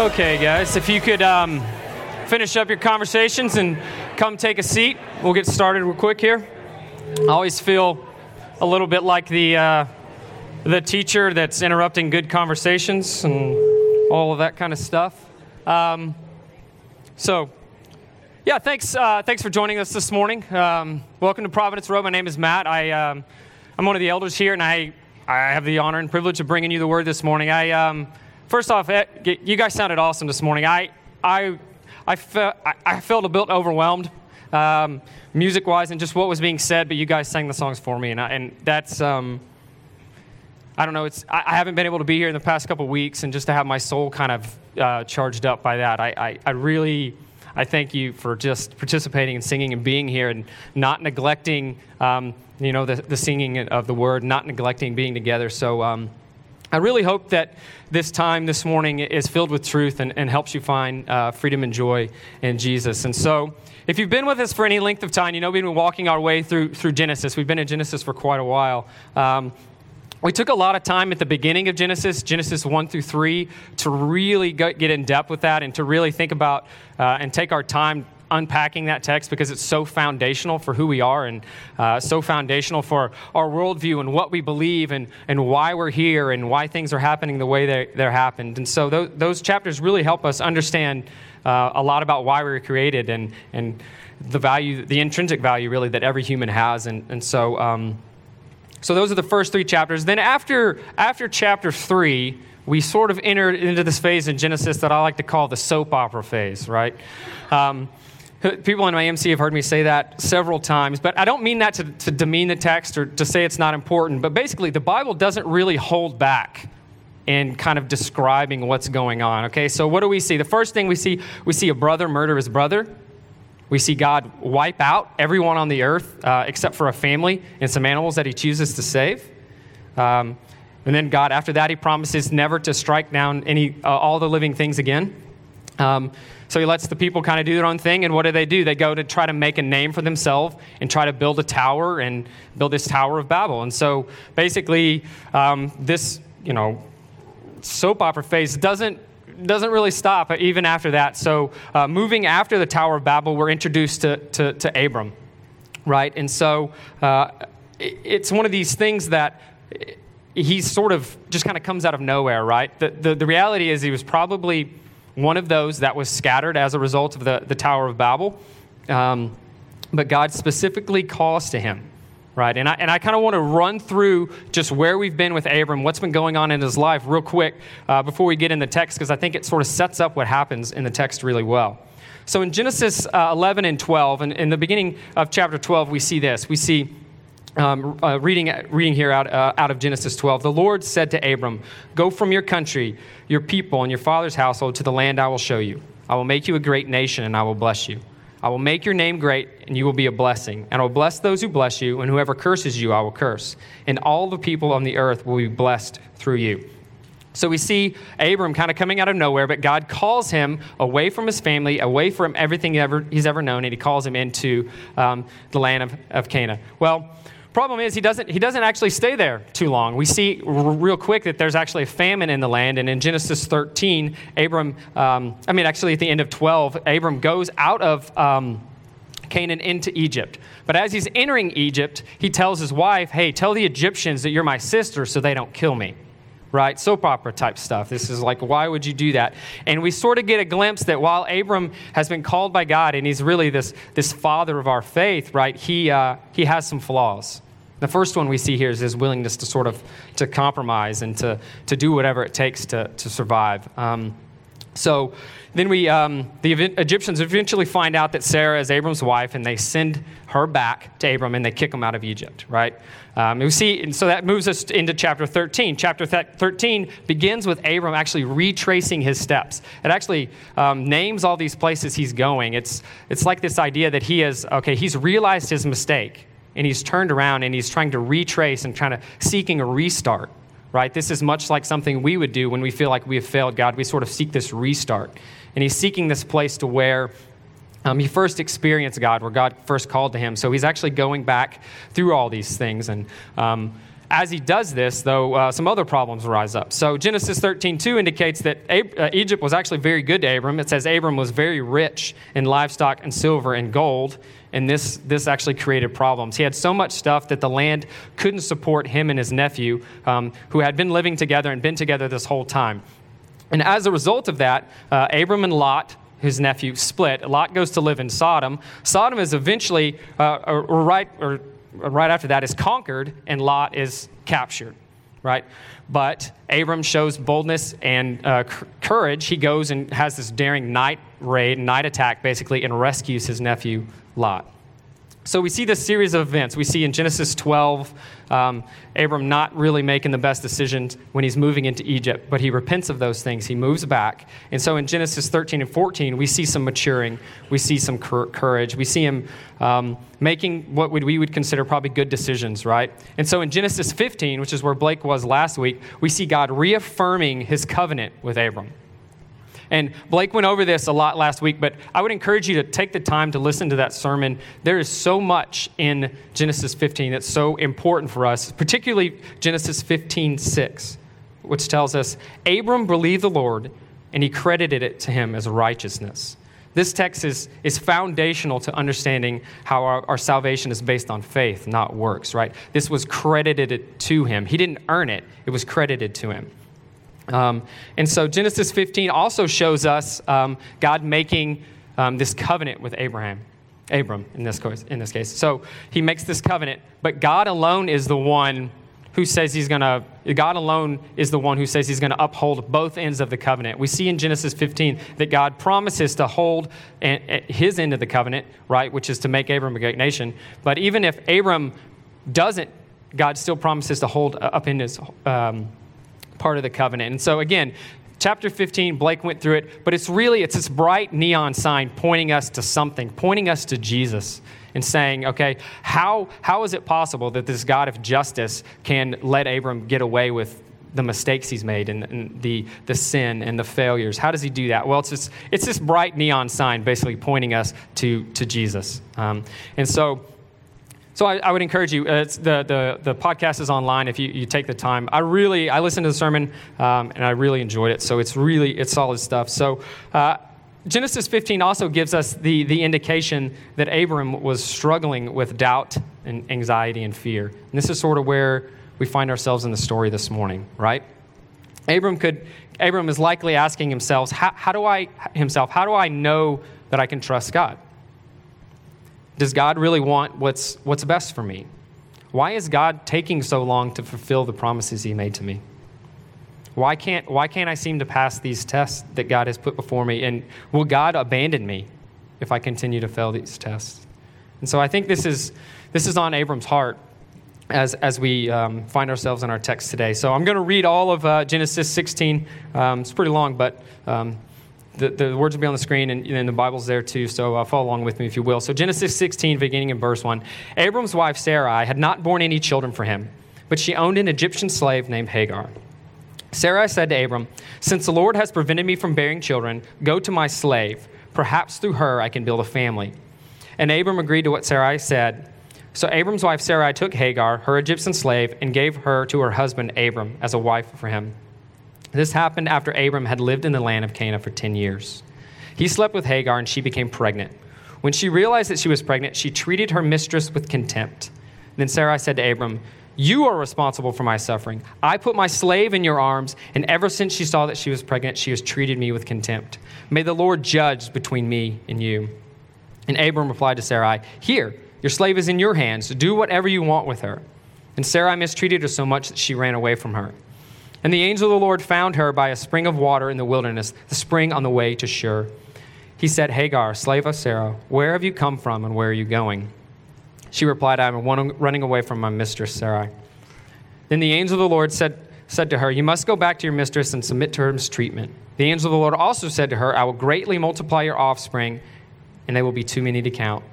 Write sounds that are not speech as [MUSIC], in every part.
Okay, guys, if you could um, finish up your conversations and come take a seat, we'll get started real quick here. I always feel a little bit like the uh, the teacher that's interrupting good conversations and all of that kind of stuff. Um, so, yeah, thanks uh, thanks for joining us this morning. Um, welcome to Providence Road. My name is Matt. I um, I'm one of the elders here, and I I have the honor and privilege of bringing you the word this morning. I um, first off, eh, you guys sounded awesome this morning. I I I, fe- I, I felt a bit overwhelmed. Um, music wise and just what was being said, but you guys sang the songs for me, and, I, and that's um, I don't know. It's I, I haven't been able to be here in the past couple weeks, and just to have my soul kind of uh, charged up by that, I, I, I really I thank you for just participating and singing and being here, and not neglecting um, you know the, the singing of the word, not neglecting being together. So. Um, I really hope that this time this morning is filled with truth and, and helps you find uh, freedom and joy in Jesus. And so, if you've been with us for any length of time, you know we've been walking our way through, through Genesis. We've been in Genesis for quite a while. Um, we took a lot of time at the beginning of Genesis, Genesis 1 through 3, to really get in depth with that and to really think about uh, and take our time unpacking that text because it's so foundational for who we are and uh, so foundational for our worldview and what we believe and, and why we're here and why things are happening the way they, they're happened. And so those, those chapters really help us understand uh, a lot about why we were created and, and the value, the intrinsic value really that every human has. And, and so, um, so those are the first three chapters. Then after, after chapter three, we sort of entered into this phase in Genesis that I like to call the soap opera phase, right? Um, People in my MC have heard me say that several times, but I don't mean that to, to, demean the text or to say it's not important. But basically, the Bible doesn't really hold back in kind of describing what's going on. Okay, so what do we see? The first thing we see, we see a brother murder his brother. We see God wipe out everyone on the earth uh, except for a family and some animals that he chooses to save. Um, and then God, after that, he promises never to strike down any, uh, all the living things again. Um, so he lets the people kind of do their own thing. And what do they do? They go to try to make a name for themselves and try to build a tower and build this Tower of Babel. And so basically, um, this, you know, soap opera phase doesn't doesn't really stop even after that. So, uh, moving after the Tower of Babel, we're introduced to, to, to Abram, right? And so, uh, it's one of these things that he sort of just kind of comes out of nowhere, right? The, the, the reality is, he was probably one of those that was scattered as a result of the, the Tower of Babel. Um, but God specifically calls to him, right? And I, and I kind of want to run through just where we've been with Abram, what's been going on in his life, real quick uh, before we get in the text, because I think it sort of sets up what happens in the text really well. So in Genesis uh, 11 and 12, and in the beginning of chapter 12, we see this. We see um, uh, reading, reading here out, uh, out of Genesis 12, the Lord said to Abram, Go from your country, your people, and your father's household to the land I will show you. I will make you a great nation, and I will bless you. I will make your name great, and you will be a blessing. And I will bless those who bless you, and whoever curses you, I will curse. And all the people on the earth will be blessed through you. So we see Abram kind of coming out of nowhere, but God calls him away from his family, away from everything he ever, he's ever known, and he calls him into um, the land of, of Canaan. Well, Problem is, he doesn't, he doesn't actually stay there too long. We see r- real quick that there's actually a famine in the land. And in Genesis 13, Abram, um, I mean, actually at the end of 12, Abram goes out of um, Canaan into Egypt. But as he's entering Egypt, he tells his wife, Hey, tell the Egyptians that you're my sister so they don't kill me right? Soap opera type stuff. This is like, why would you do that? And we sort of get a glimpse that while Abram has been called by God and he's really this, this father of our faith, right, he, uh, he has some flaws. The first one we see here is his willingness to sort of to compromise and to, to do whatever it takes to, to survive. Um, so then we, um, the Egyptians eventually find out that Sarah is Abram's wife, and they send her back to Abram and they kick him out of Egypt, right? Um, we see, and so that moves us into chapter 13. Chapter 13 begins with Abram actually retracing his steps. It actually um, names all these places he's going. It's, it's like this idea that he has, okay, he's realized his mistake and he's turned around and he's trying to retrace and trying to seeking a restart right? This is much like something we would do when we feel like we have failed God. We sort of seek this restart. And he's seeking this place to where um, he first experienced God, where God first called to him. So he's actually going back through all these things. And um, as he does this, though, uh, some other problems rise up. So Genesis 13:2 indicates that Ab- uh, Egypt was actually very good to Abram. It says Abram was very rich in livestock and silver and gold, and this this actually created problems. He had so much stuff that the land couldn't support him and his nephew, um, who had been living together and been together this whole time. And as a result of that, uh, Abram and Lot his nephew split. Lot goes to live in Sodom. Sodom is eventually, uh, right, or right after that, is conquered, and Lot is captured. Right, but Abram shows boldness and uh, c- courage. He goes and has this daring night raid, night attack, basically, and rescues his nephew Lot. So we see this series of events. We see in Genesis 12, um, Abram not really making the best decisions when he's moving into Egypt, but he repents of those things. He moves back. And so in Genesis 13 and 14, we see some maturing. We see some cour- courage. We see him um, making what we would consider probably good decisions, right? And so in Genesis 15, which is where Blake was last week, we see God reaffirming his covenant with Abram. And Blake went over this a lot last week, but I would encourage you to take the time to listen to that sermon. There is so much in Genesis 15 that's so important for us, particularly Genesis 15 6, which tells us Abram believed the Lord and he credited it to him as righteousness. This text is, is foundational to understanding how our, our salvation is based on faith, not works, right? This was credited to him. He didn't earn it, it was credited to him. Um, and so Genesis 15 also shows us um, God making um, this covenant with Abraham. Abram, in this, case, in this case. So he makes this covenant, but God alone is the one who says he's going to, God alone is the one who says he's going to uphold both ends of the covenant. We see in Genesis 15 that God promises to hold his end of the covenant, right, which is to make Abram a great nation. But even if Abram doesn't, God still promises to hold up in his. Part of the covenant. And so again, chapter 15 blake went through it but it's really it's this bright neon sign pointing us to something pointing us to jesus and saying okay how, how is it possible that this god of justice can let abram get away with the mistakes he's made and, and the, the sin and the failures? How does he do that? Well it's this, it's this bright neon sign basically pointing us to, to jesus. Um, and so so I, I, would encourage you. Uh, the, the, the podcast is online if you, you take the time. I really I listened to the sermon um, and I really enjoyed it. So it's really it's solid stuff. So uh, Genesis 15 also gives us the, the indication that Abram was struggling with doubt and anxiety and fear. And this is sort of where we find ourselves in the story this morning, right? Abram could Abram is likely asking himself, how, how do I himself, how do I know that I can trust God? Does God really want what's, what's best for me? Why is God taking so long to fulfill the promises He made to me? Why can't, why can't I seem to pass these tests that God has put before me? And will God abandon me if I continue to fail these tests? And so I think this is, this is on Abram's heart as, as we um, find ourselves in our text today. So I'm going to read all of uh, Genesis 16. Um, it's pretty long, but um, the, the words will be on the screen, and, and the Bible's there too, so uh, follow along with me if you will. So, Genesis 16, beginning in verse 1. Abram's wife Sarai had not borne any children for him, but she owned an Egyptian slave named Hagar. Sarai said to Abram, Since the Lord has prevented me from bearing children, go to my slave. Perhaps through her I can build a family. And Abram agreed to what Sarai said. So Abram's wife Sarai took Hagar, her Egyptian slave, and gave her to her husband Abram as a wife for him. This happened after Abram had lived in the land of Canaan for 10 years. He slept with Hagar, and she became pregnant. When she realized that she was pregnant, she treated her mistress with contempt. Then Sarai said to Abram, You are responsible for my suffering. I put my slave in your arms, and ever since she saw that she was pregnant, she has treated me with contempt. May the Lord judge between me and you. And Abram replied to Sarai, Here, your slave is in your hands. Do whatever you want with her. And Sarai mistreated her so much that she ran away from her. And the angel of the Lord found her by a spring of water in the wilderness, the spring on the way to Shur. He said, Hagar, slave of Sarah, where have you come from and where are you going? She replied, I am running away from my mistress, Sarai. Then the angel of the Lord said, said to her, You must go back to your mistress and submit to her mistreatment. The angel of the Lord also said to her, I will greatly multiply your offspring, and they will be too many to count.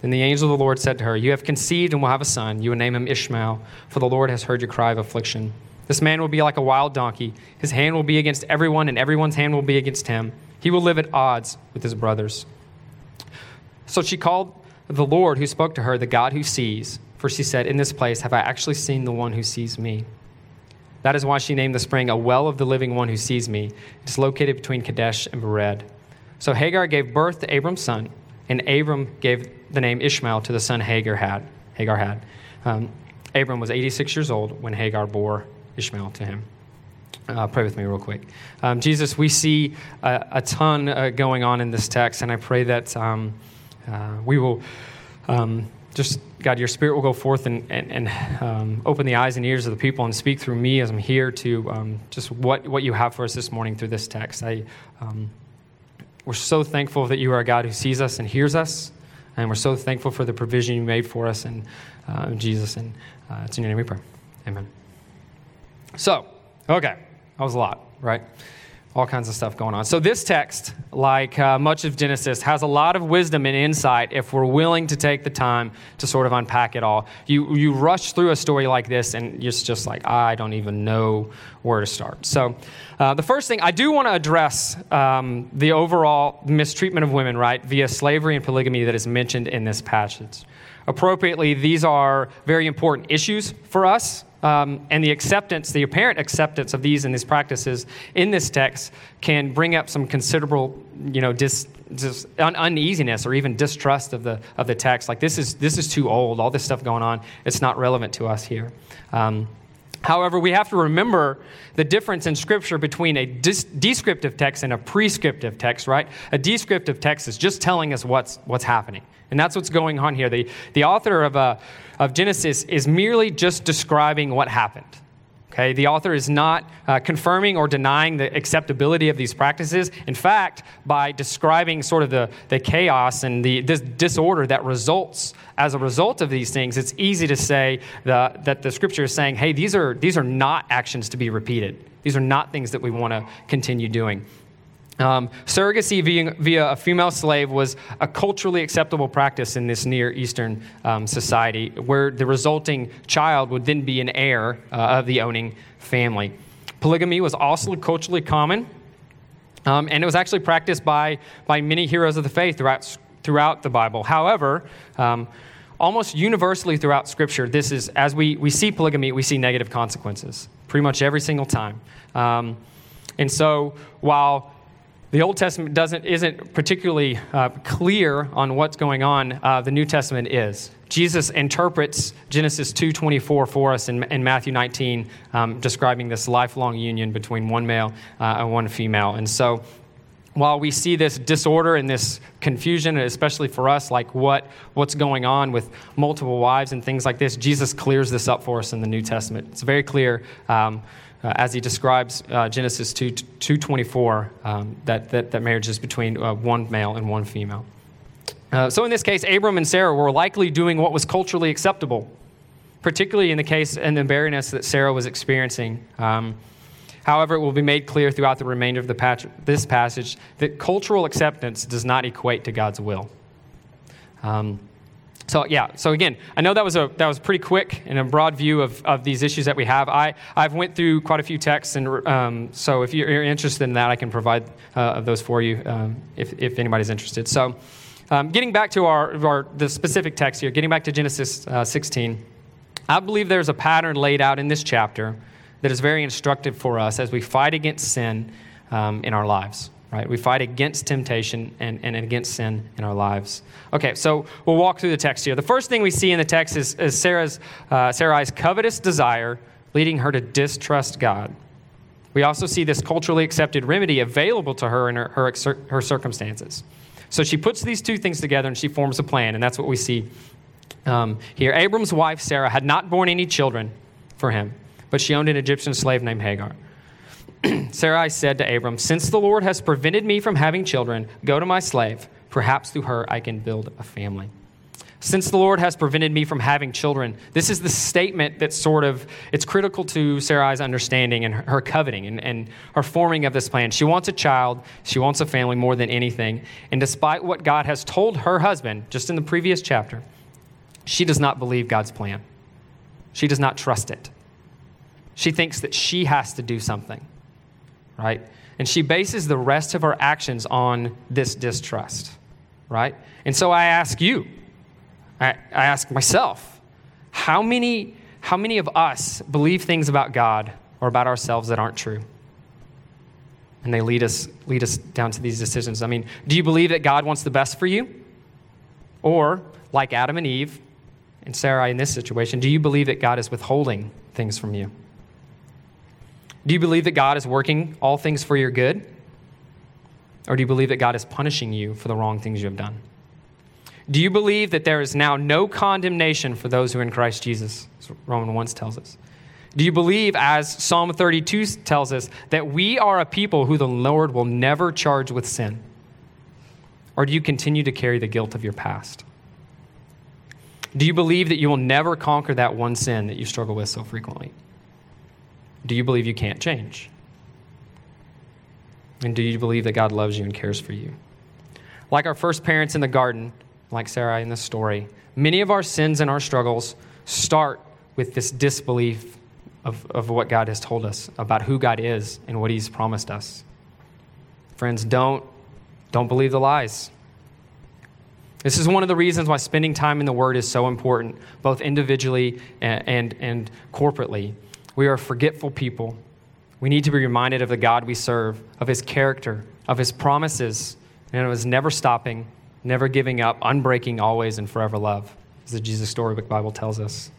Then the angel of the Lord said to her, You have conceived and will have a son. You will name him Ishmael, for the Lord has heard your cry of affliction. This man will be like a wild donkey. His hand will be against everyone, and everyone's hand will be against him. He will live at odds with his brothers. So she called the Lord who spoke to her, the God who sees. For she said, In this place have I actually seen the one who sees me. That is why she named the spring a well of the living one who sees me. It's located between Kadesh and Bered. So Hagar gave birth to Abram's son, and Abram gave the name Ishmael to the son Hagar had. Hagar had. Um, Abram was 86 years old when Hagar bore Ishmael to him. Uh, pray with me real quick. Um, Jesus, we see a, a ton uh, going on in this text, and I pray that um, uh, we will um, just, God, your spirit will go forth and, and, and um, open the eyes and ears of the people and speak through me as I'm here to um, just what, what you have for us this morning through this text. I, um, we're so thankful that you are a God who sees us and hears us, and we're so thankful for the provision you made for us in uh, Jesus, and uh, it's in your name we pray. Amen. So, okay, that was a lot, right? All kinds of stuff going on. So, this text, like uh, much of Genesis, has a lot of wisdom and insight if we're willing to take the time to sort of unpack it all. You, you rush through a story like this, and it's just like, I don't even know where to start. So, uh, the first thing, I do want to address um, the overall mistreatment of women, right, via slavery and polygamy that is mentioned in this passage. Appropriately, these are very important issues for us. Um, and the acceptance, the apparent acceptance of these and these practices in this text can bring up some considerable, you know, dis, dis, un, uneasiness or even distrust of the of the text. Like this is this is too old. All this stuff going on, it's not relevant to us here. Um, However, we have to remember the difference in Scripture between a dis- descriptive text and a prescriptive text, right? A descriptive text is just telling us what's, what's happening. And that's what's going on here. The, the author of, uh, of Genesis is merely just describing what happened. Okay, the author is not uh, confirming or denying the acceptability of these practices. In fact, by describing sort of the, the chaos and the dis- disorder that results as a result of these things, it's easy to say the, that the scripture is saying, hey, these are, these are not actions to be repeated. These are not things that we want to continue doing. Um, surrogacy via, via, a female slave was a culturally acceptable practice in this Near Eastern um, society, where the resulting child would then be an heir uh, of the owning family. Polygamy was also culturally common, um, and it was actually practiced by, by many heroes of the faith throughout, throughout the Bible. However, um, almost universally throughout Scripture, this is, as we, we see polygamy, we see negative consequences pretty much every single time. Um, and so, while the Old Testament doesn't, isn't particularly uh, clear on what's going on. Uh, the New Testament is. Jesus interprets Genesis 2.24 for us in, in Matthew 19, um, describing this lifelong union between one male uh, and one female. And so while we see this disorder and this confusion, especially for us, like what, what's going on with multiple wives and things like this, Jesus clears this up for us in the New Testament. It's very clear um, uh, as he describes uh, Genesis 2, 224, um, that, that, that marriage is between uh, one male and one female. Uh, so in this case, Abram and Sarah were likely doing what was culturally acceptable, particularly in the case and the barrenness that Sarah was experiencing. Um, however, it will be made clear throughout the remainder of the patch, this passage that cultural acceptance does not equate to God's will. Um, so yeah, so again, I know that was a that was pretty quick and a broad view of, of these issues that we have. I I've went through quite a few texts, and um, so if you're interested in that, I can provide uh, those for you um, if if anybody's interested. So, um, getting back to our, our the specific text here, getting back to Genesis uh, 16, I believe there's a pattern laid out in this chapter that is very instructive for us as we fight against sin um, in our lives right? We fight against temptation and, and against sin in our lives. Okay, so we'll walk through the text here. The first thing we see in the text is, is Sarah's, uh, Sarai's covetous desire leading her to distrust God. We also see this culturally accepted remedy available to her in her, her, her circumstances. So she puts these two things together and she forms a plan, and that's what we see um, here. Abram's wife, Sarah, had not borne any children for him, but she owned an Egyptian slave named Hagar. [CLEARS THROAT] Sarai said to Abram, Since the Lord has prevented me from having children, go to my slave. Perhaps through her I can build a family. Since the Lord has prevented me from having children, this is the statement that sort of, it's critical to Sarai's understanding and her coveting and, and her forming of this plan. She wants a child, she wants a family more than anything. And despite what God has told her husband, just in the previous chapter, she does not believe God's plan. She does not trust it. She thinks that she has to do something, right? And she bases the rest of her actions on this distrust, right? And so I ask you, I, I ask myself, how many, how many of us believe things about God or about ourselves that aren't true? And they lead us, lead us down to these decisions. I mean, do you believe that God wants the best for you? Or, like Adam and Eve and Sarah in this situation, do you believe that God is withholding things from you? Do you believe that God is working all things for your good? Or do you believe that God is punishing you for the wrong things you have done? Do you believe that there is now no condemnation for those who are in Christ Jesus? Romans 1 tells us. Do you believe, as Psalm 32 tells us, that we are a people who the Lord will never charge with sin? Or do you continue to carry the guilt of your past? Do you believe that you will never conquer that one sin that you struggle with so frequently? Do you believe you can't change? And do you believe that God loves you and cares for you? Like our first parents in the garden, like Sarah in this story, many of our sins and our struggles start with this disbelief of, of what God has told us about who God is and what He's promised us. Friends, don't, don't believe the lies. This is one of the reasons why spending time in the Word is so important, both individually and, and, and corporately. We are a forgetful people. We need to be reminded of the God we serve, of His character, of His promises, and of His never stopping, never giving up, unbreaking, always and forever love, as the Jesus Storybook Bible tells us.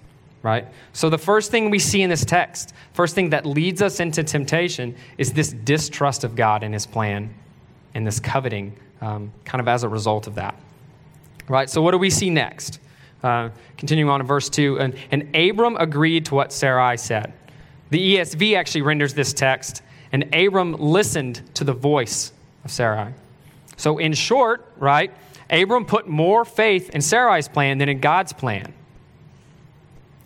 Right? So, the first thing we see in this text, first thing that leads us into temptation, is this distrust of God and His plan and this coveting, um, kind of as a result of that. Right? So, what do we see next? Uh, continuing on in verse 2 and, and Abram agreed to what Sarai said. The ESV actually renders this text, and Abram listened to the voice of Sarai. So, in short, right, Abram put more faith in Sarai's plan than in God's plan.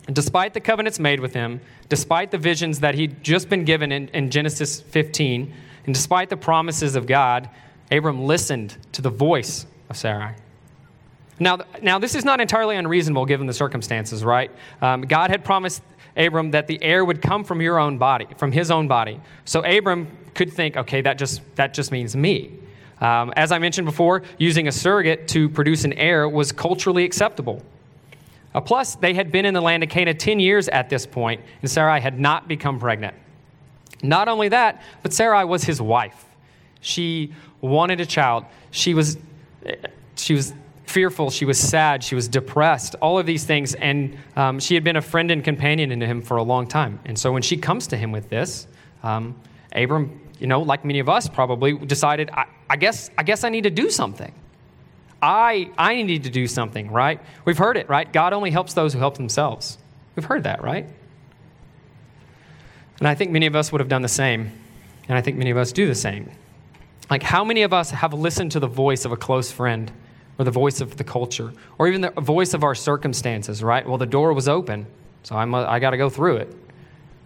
And despite the covenants made with him, despite the visions that he'd just been given in, in Genesis 15, and despite the promises of God, Abram listened to the voice of Sarai. Now, now this is not entirely unreasonable given the circumstances, right? Um, God had promised Abram that the heir would come from your own body, from his own body. So Abram could think, okay, that just, that just means me. Um, as I mentioned before, using a surrogate to produce an heir was culturally acceptable. Uh, plus, they had been in the land of Canaan 10 years at this point, and Sarai had not become pregnant. Not only that, but Sarai was his wife. She wanted a child. She was, she was fearful. She was sad. She was depressed. All of these things. And um, she had been a friend and companion to him for a long time. And so when she comes to him with this, um, Abram, you know, like many of us probably, decided, I, I, guess, I guess I need to do something. I, I need to do something, right? We've heard it, right? God only helps those who help themselves. We've heard that, right? And I think many of us would have done the same. And I think many of us do the same. Like, how many of us have listened to the voice of a close friend or the voice of the culture or even the voice of our circumstances, right? Well, the door was open, so I'm, I got to go through it,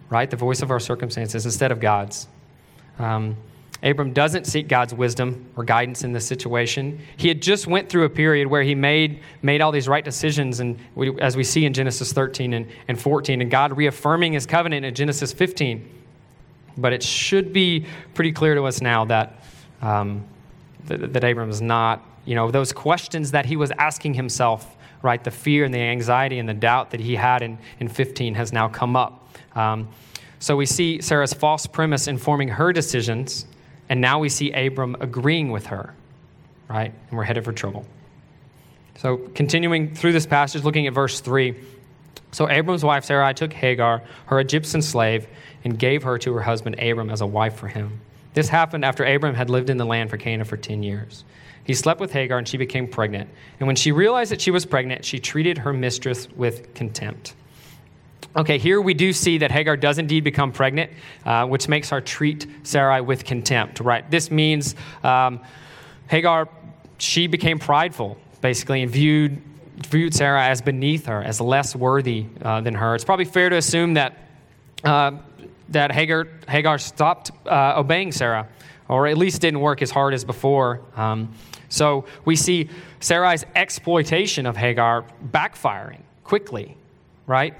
right? The voice of our circumstances instead of God's. Um, Abram doesn't seek God's wisdom or guidance in this situation. He had just went through a period where he made, made all these right decisions, and we, as we see in Genesis 13 and, and 14, and God reaffirming his covenant in Genesis 15. But it should be pretty clear to us now that, um, that, that Abram is not, you know, those questions that he was asking himself, right, the fear and the anxiety and the doubt that he had in, in 15 has now come up. Um, so we see Sarah's false premise informing her decisions and now we see Abram agreeing with her, right? And we're headed for trouble. So, continuing through this passage, looking at verse 3. So, Abram's wife Sarai took Hagar, her Egyptian slave, and gave her to her husband Abram as a wife for him. This happened after Abram had lived in the land for Canaan for 10 years. He slept with Hagar, and she became pregnant. And when she realized that she was pregnant, she treated her mistress with contempt. Okay, here we do see that Hagar does indeed become pregnant, uh, which makes her treat Sarai with contempt, right? This means um, Hagar, she became prideful, basically, and viewed, viewed Sarah as beneath her, as less worthy uh, than her. It's probably fair to assume that, uh, that Hagar, Hagar stopped uh, obeying Sarah, or at least didn't work as hard as before. Um, so we see Sarai's exploitation of Hagar backfiring quickly, right?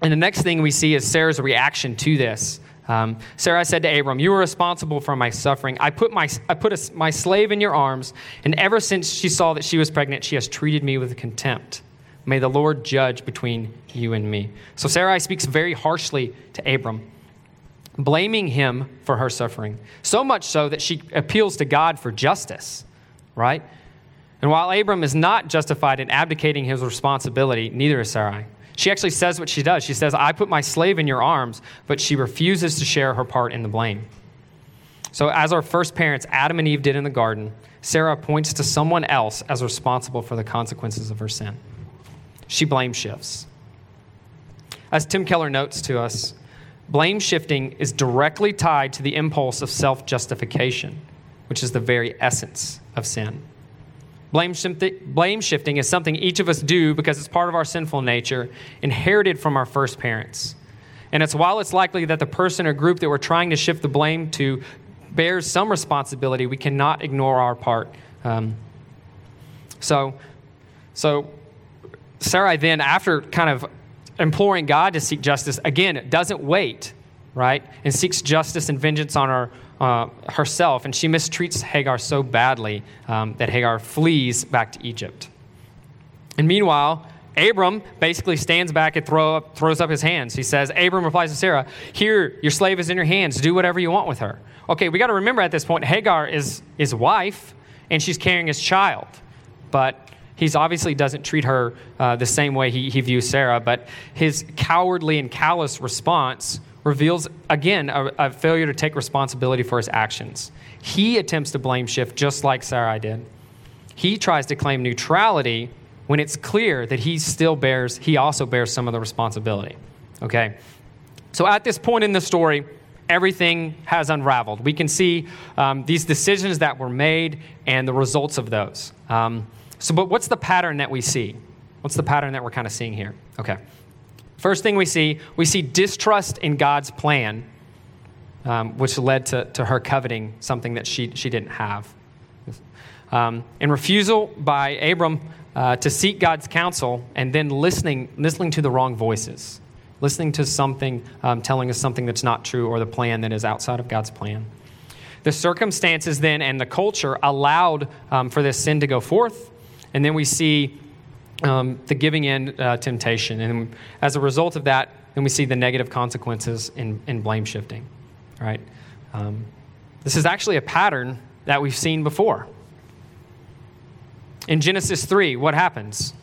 And the next thing we see is Sarah's reaction to this. Um, Sarah said to Abram, You are responsible for my suffering. I put, my, I put a, my slave in your arms, and ever since she saw that she was pregnant, she has treated me with contempt. May the Lord judge between you and me. So Sarai speaks very harshly to Abram, blaming him for her suffering. So much so that she appeals to God for justice, right? And while Abram is not justified in abdicating his responsibility, neither is Sarai. She actually says what she does. She says, I put my slave in your arms, but she refuses to share her part in the blame. So, as our first parents, Adam and Eve, did in the garden, Sarah points to someone else as responsible for the consequences of her sin. She blame shifts. As Tim Keller notes to us, blame shifting is directly tied to the impulse of self justification, which is the very essence of sin. Blame, blame shifting is something each of us do because it's part of our sinful nature, inherited from our first parents. And it's while it's likely that the person or group that we're trying to shift the blame to bears some responsibility, we cannot ignore our part. Um, so, so Sarai then, after kind of imploring God to seek justice, again, it doesn't wait, right? And seeks justice and vengeance on her, uh, herself. And she mistreats Hagar so badly um, that Hagar flees back to Egypt. And meanwhile, Abram basically stands back and throw up, throws up his hands. He says, Abram replies to Sarah, Here, your slave is in your hands. Do whatever you want with her. Okay, we got to remember at this point, Hagar is his wife, and she's carrying his child. But he obviously doesn't treat her uh, the same way he, he views Sarah, but his cowardly and callous response reveals, again, a, a, failure to take responsibility for his actions. He attempts to blame shift just like Sarai did. He tries to claim neutrality when it's clear that he still bears, he also bears some of the responsibility. Okay? So at this point in the story, everything has unraveled. We can see um, these decisions that were made and the results of those. Um, so, but what's the pattern that we see? What's the pattern that we're kind of seeing here? Okay. First thing we see, we see distrust in God's plan, um, which led to, to her coveting something that she, she didn't have. Um, and refusal by Abram uh, to seek God's counsel and then listening, listening to the wrong voices, listening to something um, telling us something that's not true or the plan that is outside of God's plan. The circumstances then and the culture allowed um, for this sin to go forth, and then we see um, the giving in uh, temptation. And as a result of that, then we see the negative consequences in, in blame shifting, right? Um, this is actually a pattern that we've seen before. In Genesis 3, what happens?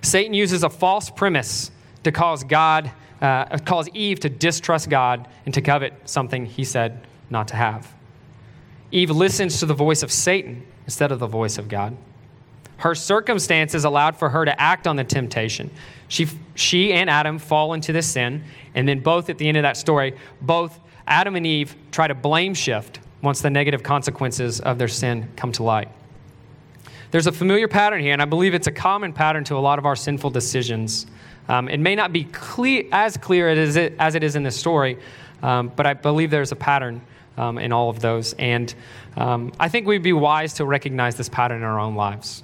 Satan uses a false premise to cause God, uh, cause Eve to distrust God and to covet something he said not to have. Eve listens to the voice of Satan instead of the voice of God. Her circumstances allowed for her to act on the temptation. She, she and Adam fall into this sin, and then both at the end of that story, both Adam and Eve try to blame shift once the negative consequences of their sin come to light. There's a familiar pattern here, and I believe it's a common pattern to a lot of our sinful decisions. Um, it may not be clear, as clear as it, as it is in this story, um, but I believe there's a pattern um, in all of those. And um, I think we'd be wise to recognize this pattern in our own lives.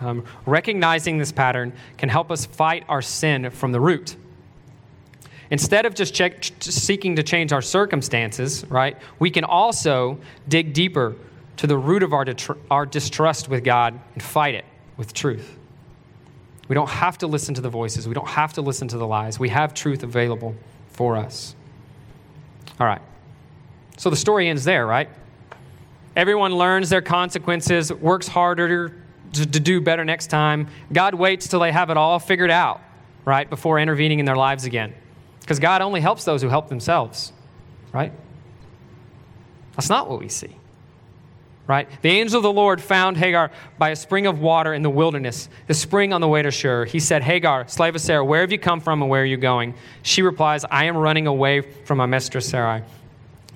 Um, recognizing this pattern can help us fight our sin from the root. Instead of just check, seeking to change our circumstances, right, we can also dig deeper to the root of our, detr- our distrust with God and fight it with truth. We don't have to listen to the voices, we don't have to listen to the lies. We have truth available for us. All right. So the story ends there, right? Everyone learns their consequences, works harder to, to do better next time. God waits till they have it all figured out, right, before intervening in their lives again. Because God only helps those who help themselves, right? That's not what we see. Right? The angel of the Lord found Hagar by a spring of water in the wilderness, the spring on the way to Shur. He said, Hagar, slave of Sarah, where have you come from and where are you going? She replies, I am running away from my mistress Sarai.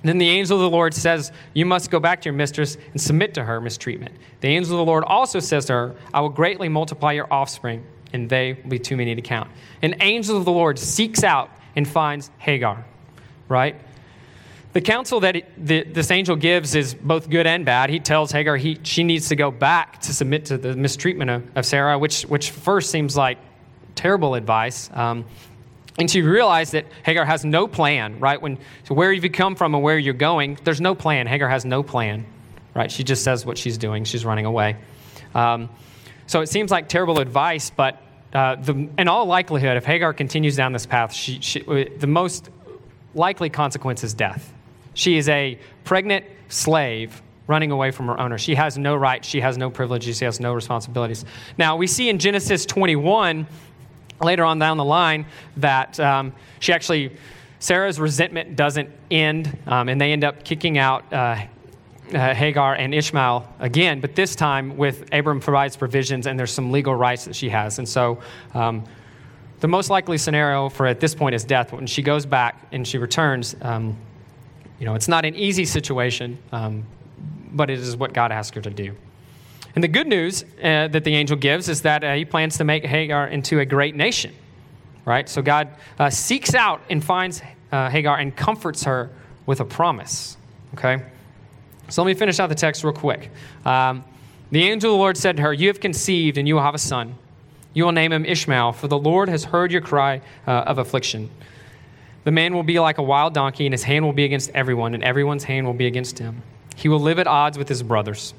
Then the angel of the Lord says, You must go back to your mistress and submit to her mistreatment. The angel of the Lord also says to her, I will greatly multiply your offspring, and they will be too many to count. An angel of the Lord seeks out and finds Hagar, right? The counsel that it, the, this angel gives is both good and bad. He tells Hagar he, she needs to go back to submit to the mistreatment of, of Sarah, which, which first seems like terrible advice. Um, And she realized that Hagar has no plan, right? When so where you've come from and where you're going, there's no plan. Hagar has no plan, right? She just says what she's doing. She's running away. Um, so it seems like terrible advice, but uh, the, in all likelihood, if Hagar continues down this path, she, she, the most likely consequence is death. She is a pregnant slave running away from her owner. She has no rights, she has no privileges, she has no responsibilities. Now, we see in Genesis 21, later on down the line, that um, she actually, Sarah's resentment doesn't end, um, and they end up kicking out. Uh, uh, Hagar and Ishmael again, but this time with Abram provides provisions and there's some legal rights that she has. And so um, the most likely scenario for at this point is death. When she goes back and she returns, um, you know, it's not an easy situation, um, but it is what God asked her to do. And the good news uh, that the angel gives is that uh, he plans to make Hagar into a great nation, right? So God uh, seeks out and finds uh, Hagar and comforts her with a promise, okay? So let me finish out the text real quick. Um, the angel of the Lord said to her, You have conceived, and you will have a son. You will name him Ishmael, for the Lord has heard your cry uh, of affliction. The man will be like a wild donkey, and his hand will be against everyone, and everyone's hand will be against him. He will live at odds with his brothers.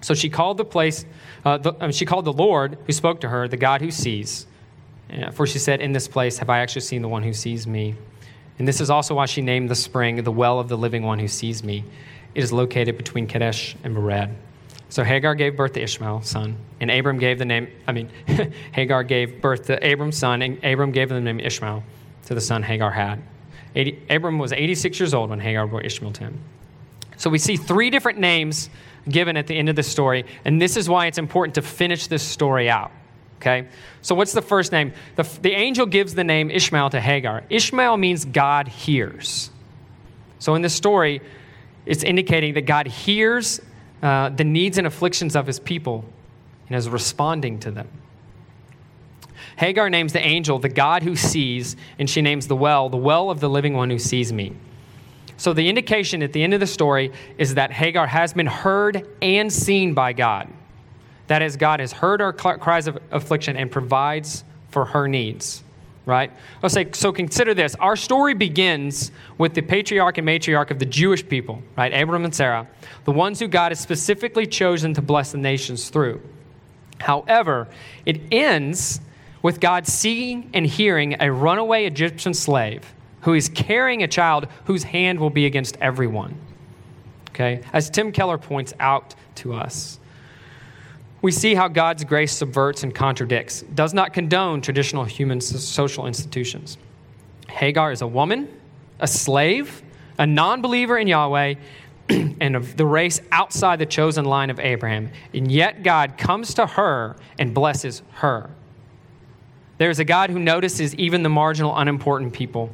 So she called the place, uh, the, mean, she called the Lord who spoke to her, the God who sees. For she said, In this place have I actually seen the one who sees me. And this is also why she named the spring the well of the living one who sees me. It is located between Kadesh and Bered. So Hagar gave birth to Ishmael, son, and Abram gave the name, I mean, [LAUGHS] Hagar gave birth to Abram's son, and Abram gave the name Ishmael to the son Hagar had. 80, Abram was 86 years old when Hagar bore Ishmael to him. So we see three different names given at the end of the story, and this is why it's important to finish this story out. Okay? So what's the first name? The, the angel gives the name Ishmael to Hagar. Ishmael means God hears. So in this story, it's indicating that God hears uh, the needs and afflictions of his people and is responding to them. Hagar names the angel the God who sees, and she names the well the well of the living one who sees me. So the indication at the end of the story is that Hagar has been heard and seen by God. That is, God has heard our cries of affliction and provides for her needs right? Let's say, so consider this. Our story begins with the patriarch and matriarch of the Jewish people, right? Abram and Sarah, the ones who God has specifically chosen to bless the nations through. However, it ends with God seeing and hearing a runaway Egyptian slave who is carrying a child whose hand will be against everyone. Okay? As Tim Keller points out to us we see how God's grace subverts and contradicts, does not condone traditional human social institutions. Hagar is a woman, a slave, a non believer in Yahweh, [CLEARS THROAT] and of the race outside the chosen line of Abraham. And yet God comes to her and blesses her. There is a God who notices even the marginal, unimportant people.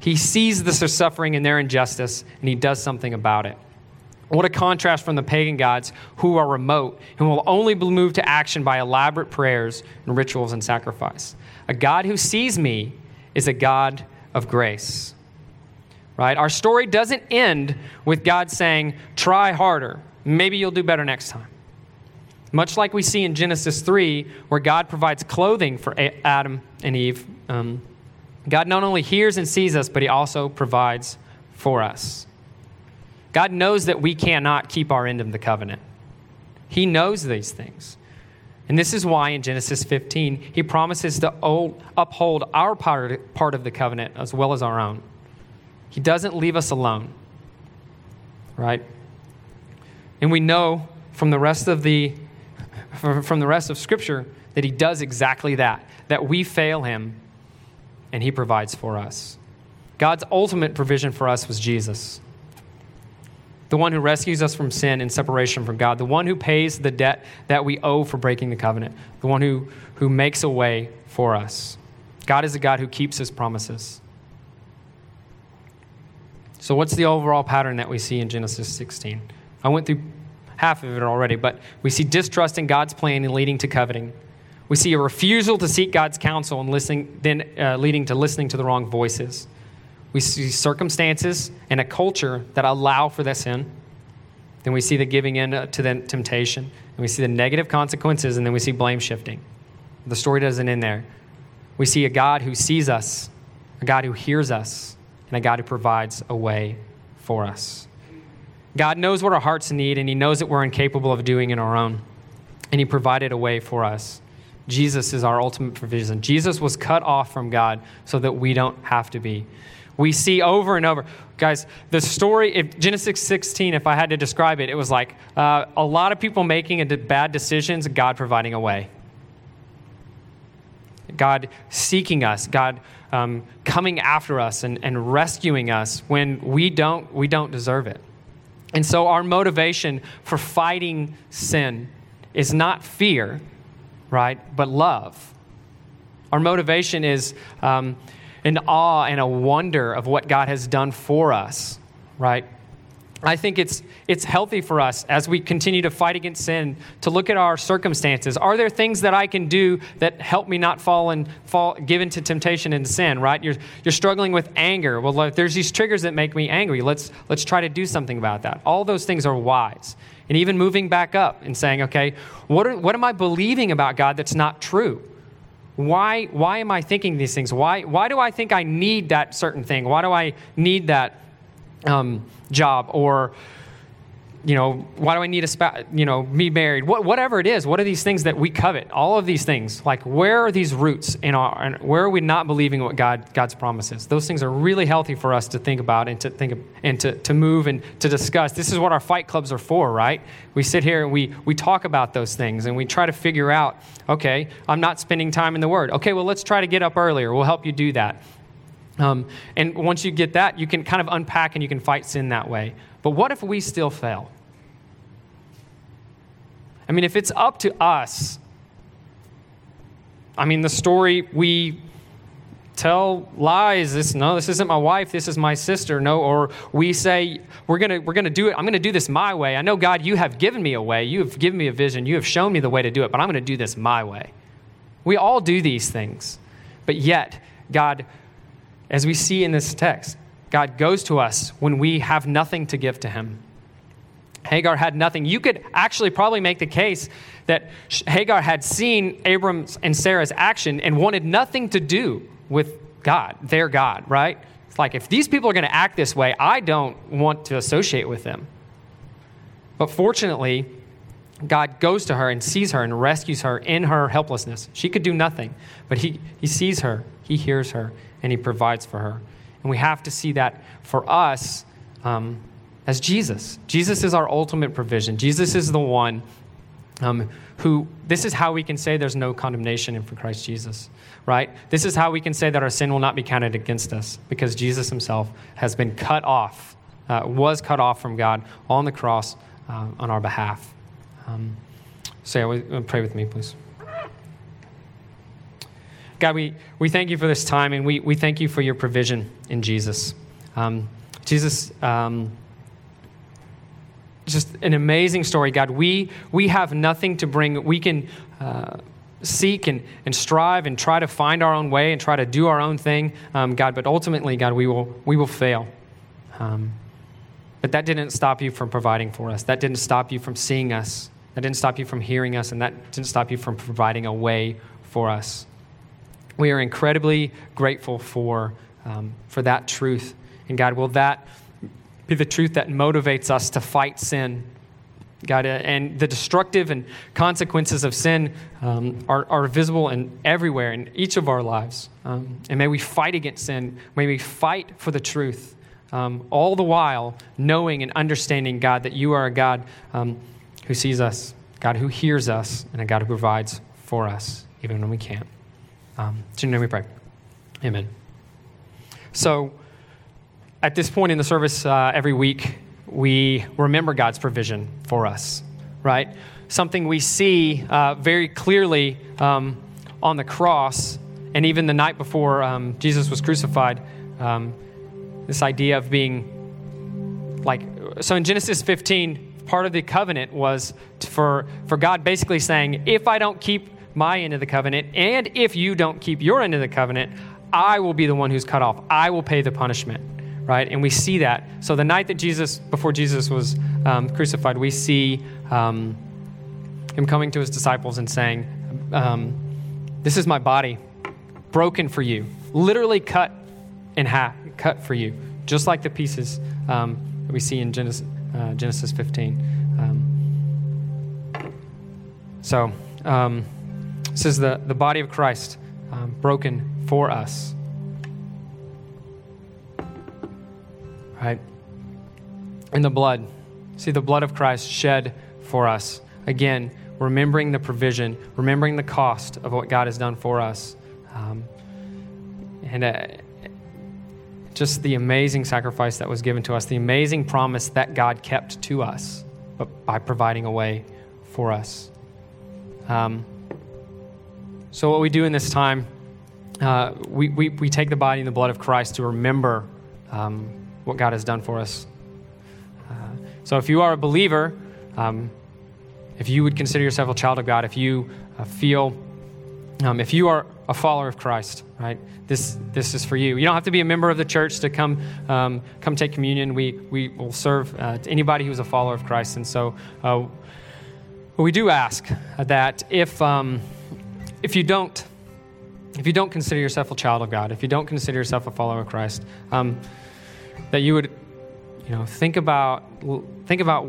He sees the suffering and their injustice, and he does something about it. What a contrast from the pagan gods who are remote and will only be moved to action by elaborate prayers and rituals and sacrifice. A God who sees me is a God of grace. Right? Our story doesn't end with God saying, try harder. Maybe you'll do better next time. Much like we see in Genesis 3, where God provides clothing for Adam and Eve, um, God not only hears and sees us, but He also provides for us. God knows that we cannot keep our end of the covenant. He knows these things. And this is why in Genesis 15, he promises to uphold our part of the covenant as well as our own. He doesn't leave us alone, right? And we know from the rest of the from the rest of scripture that he does exactly that that we fail him and he provides for us. God's ultimate provision for us was Jesus the one who rescues us from sin and separation from God, the one who pays the debt that we owe for breaking the covenant, the one who, who makes a way for us. God is a God who keeps his promises. So, what's the overall pattern that we see in Genesis 16? I went through half of it already, but we see distrust in God's plan and leading to coveting. We see a refusal to seek God's counsel and listening, then uh, leading to listening to the wrong voices. We see circumstances and a culture that allow for that sin. Then we see the giving in to the temptation. And we see the negative consequences, and then we see blame shifting. The story doesn't end there. We see a God who sees us a God who hears us, and a God who provides a way for us. God knows what our hearts need, and He knows that we're incapable of doing in our own. And He provided a way for us. Jesus is our ultimate provision. Jesus was cut off from God so that we don't have to be. We see over and over, guys, the story, if Genesis 16, if I had to describe it, it was like uh, a lot of people making bad decisions, God providing a way. God seeking us, God um, coming after us and, and rescuing us when we don't, we don't deserve it. And so our motivation for fighting sin is not fear, right, but love. Our motivation is um, an awe and a wonder of what God has done for us, right? I think it's, it's healthy for us as we continue to fight against sin to look at our circumstances. Are there things that I can do that help me not fall and fall, give into temptation and sin, right? You're, you're struggling with anger. Well, if there's these triggers that make me angry. Let's, let's try to do something about that. All those things are wise. And even moving back up and saying, okay, what, are, what am I believing about God that's not true? Why, why am I thinking these things? Why, why do I think I need that certain thing? Why do I need that? um, job or you know why do i need a spouse you know me married? What, whatever it is what are these things that we covet? All of these things. Like where are these roots in our and where are we not believing what god god's promises those things are really healthy for us to think about and to think and to, to move and to discuss. This is what our fight clubs are for right? We sit here and we we talk about those things and we try to figure out okay i'm not spending time in the word. Okay well let's try to get up earlier. We'll help you do that. Um, and once you get that, you can kind of unpack and you can fight sin that way. But what if we still fail? I mean, if it's up to us, I mean, the story we tell lies. This no this isn't my wife. This is my sister. No or we say we're to we're to do it. I'm to do this my way. I know god you have given me a way. You have given me a vision. You have shown me the way to do it but i'm to do this my way. We all do these things. But yet god as we see in this text, God goes to us when we have nothing to give to him. Hagar had nothing. You could actually probably make the case that Hagar had seen Abram's and Sarah's action and wanted nothing to do with God, their God, right? It's like, if these people are going to act this way, I don't want to associate with them. But fortunately, God goes to her and sees her and rescues her in her helplessness. She could do nothing, but he, he sees her, he hears her, and he provides for her. And we have to see that for us um, as Jesus. Jesus is our ultimate provision. Jesus is the one um, who, this is how we can say there's no condemnation in for Christ Jesus, right? This is how we can say that our sin will not be counted against us because Jesus himself has been cut off, uh, was cut off from God on the cross uh, on our behalf. Um, so, yeah, pray with me, please. God, we, we thank you for this time and we, we thank you for your provision in Jesus. Um, Jesus, um, just an amazing story, God. We, we have nothing to bring. We can uh, seek and, and strive and try to find our own way and try to do our own thing, um, God, but ultimately, God, we will, we will fail. Um, but that didn't stop you from providing for us. That didn't stop you from seeing us. That didn't stop you from hearing us. And that didn't stop you from providing a way for us we are incredibly grateful for, um, for that truth. And God, will that be the truth that motivates us to fight sin? God, uh, and the destructive and consequences of sin um, are, are visible and everywhere in each of our lives. Um, and may we fight against sin. May we fight for the truth. Um, all the while knowing and understanding, God, that you are a God um, who sees us, God who hears us, and a God who provides for us, even when we can't. Um, so, you know, we pray. Amen. So, at this point in the service, uh, every week, we remember God's provision for us, right? Something we see uh, very clearly um, on the cross, and even the night before um, Jesus was crucified. Um, this idea of being like, so in Genesis 15, part of the covenant was for, for God basically saying, if I don't keep my end of the covenant, and if you don't keep your end of the covenant, I will be the one who's cut off. I will pay the punishment, right? And we see that. So the night that Jesus, before Jesus was um, crucified, we see um, him coming to his disciples and saying, um, This is my body, broken for you, literally cut in half, cut for you, just like the pieces um, that we see in Genesis, uh, Genesis 15. Um, so, um, this is the, the body of Christ um, broken for us. Right? And the blood. See, the blood of Christ shed for us. Again, remembering the provision, remembering the cost of what God has done for us. Um, and uh, just the amazing sacrifice that was given to us, the amazing promise that God kept to us but by providing a way for us. Um, so, what we do in this time, uh, we, we, we take the body and the blood of Christ to remember um, what God has done for us. Uh, so, if you are a believer, um, if you would consider yourself a child of God, if you uh, feel, um, if you are a follower of Christ, right? This this is for you. You don't have to be a member of the church to come um, come take communion. We we will serve uh, to anybody who is a follower of Christ, and so uh, we do ask that if um, if you don't if you don't consider yourself a child of God, if you don't consider yourself a follower of Christ, um, that you would you know think about think about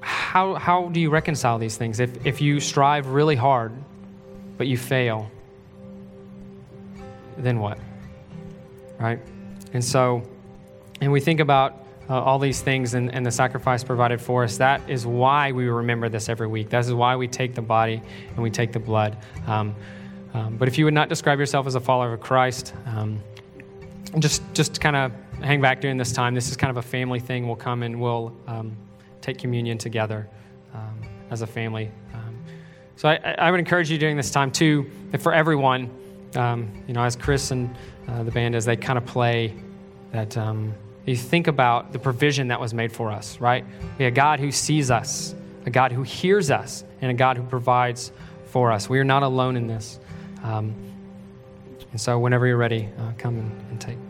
how how do you reconcile these things if if you strive really hard but you fail then what? Right? And so, and we think about uh, all these things and, and the sacrifice provided for us. That is why we remember this every week. That is why we take the body and we take the blood. Um, um, but if you would not describe yourself as a follower of Christ, um, just just kind of hang back during this time. This is kind of a family thing. We'll come and we'll um, take communion together um, as a family. Um, so I, I would encourage you during this time too, for everyone you know, as Chris and uh, the band, as they kind of play, that you think about the provision that was made for us, right? We have a God who sees us, a God who hears us, and a God who provides for us. We are not alone in this. Um, and so, whenever you're ready, uh, come and, and take.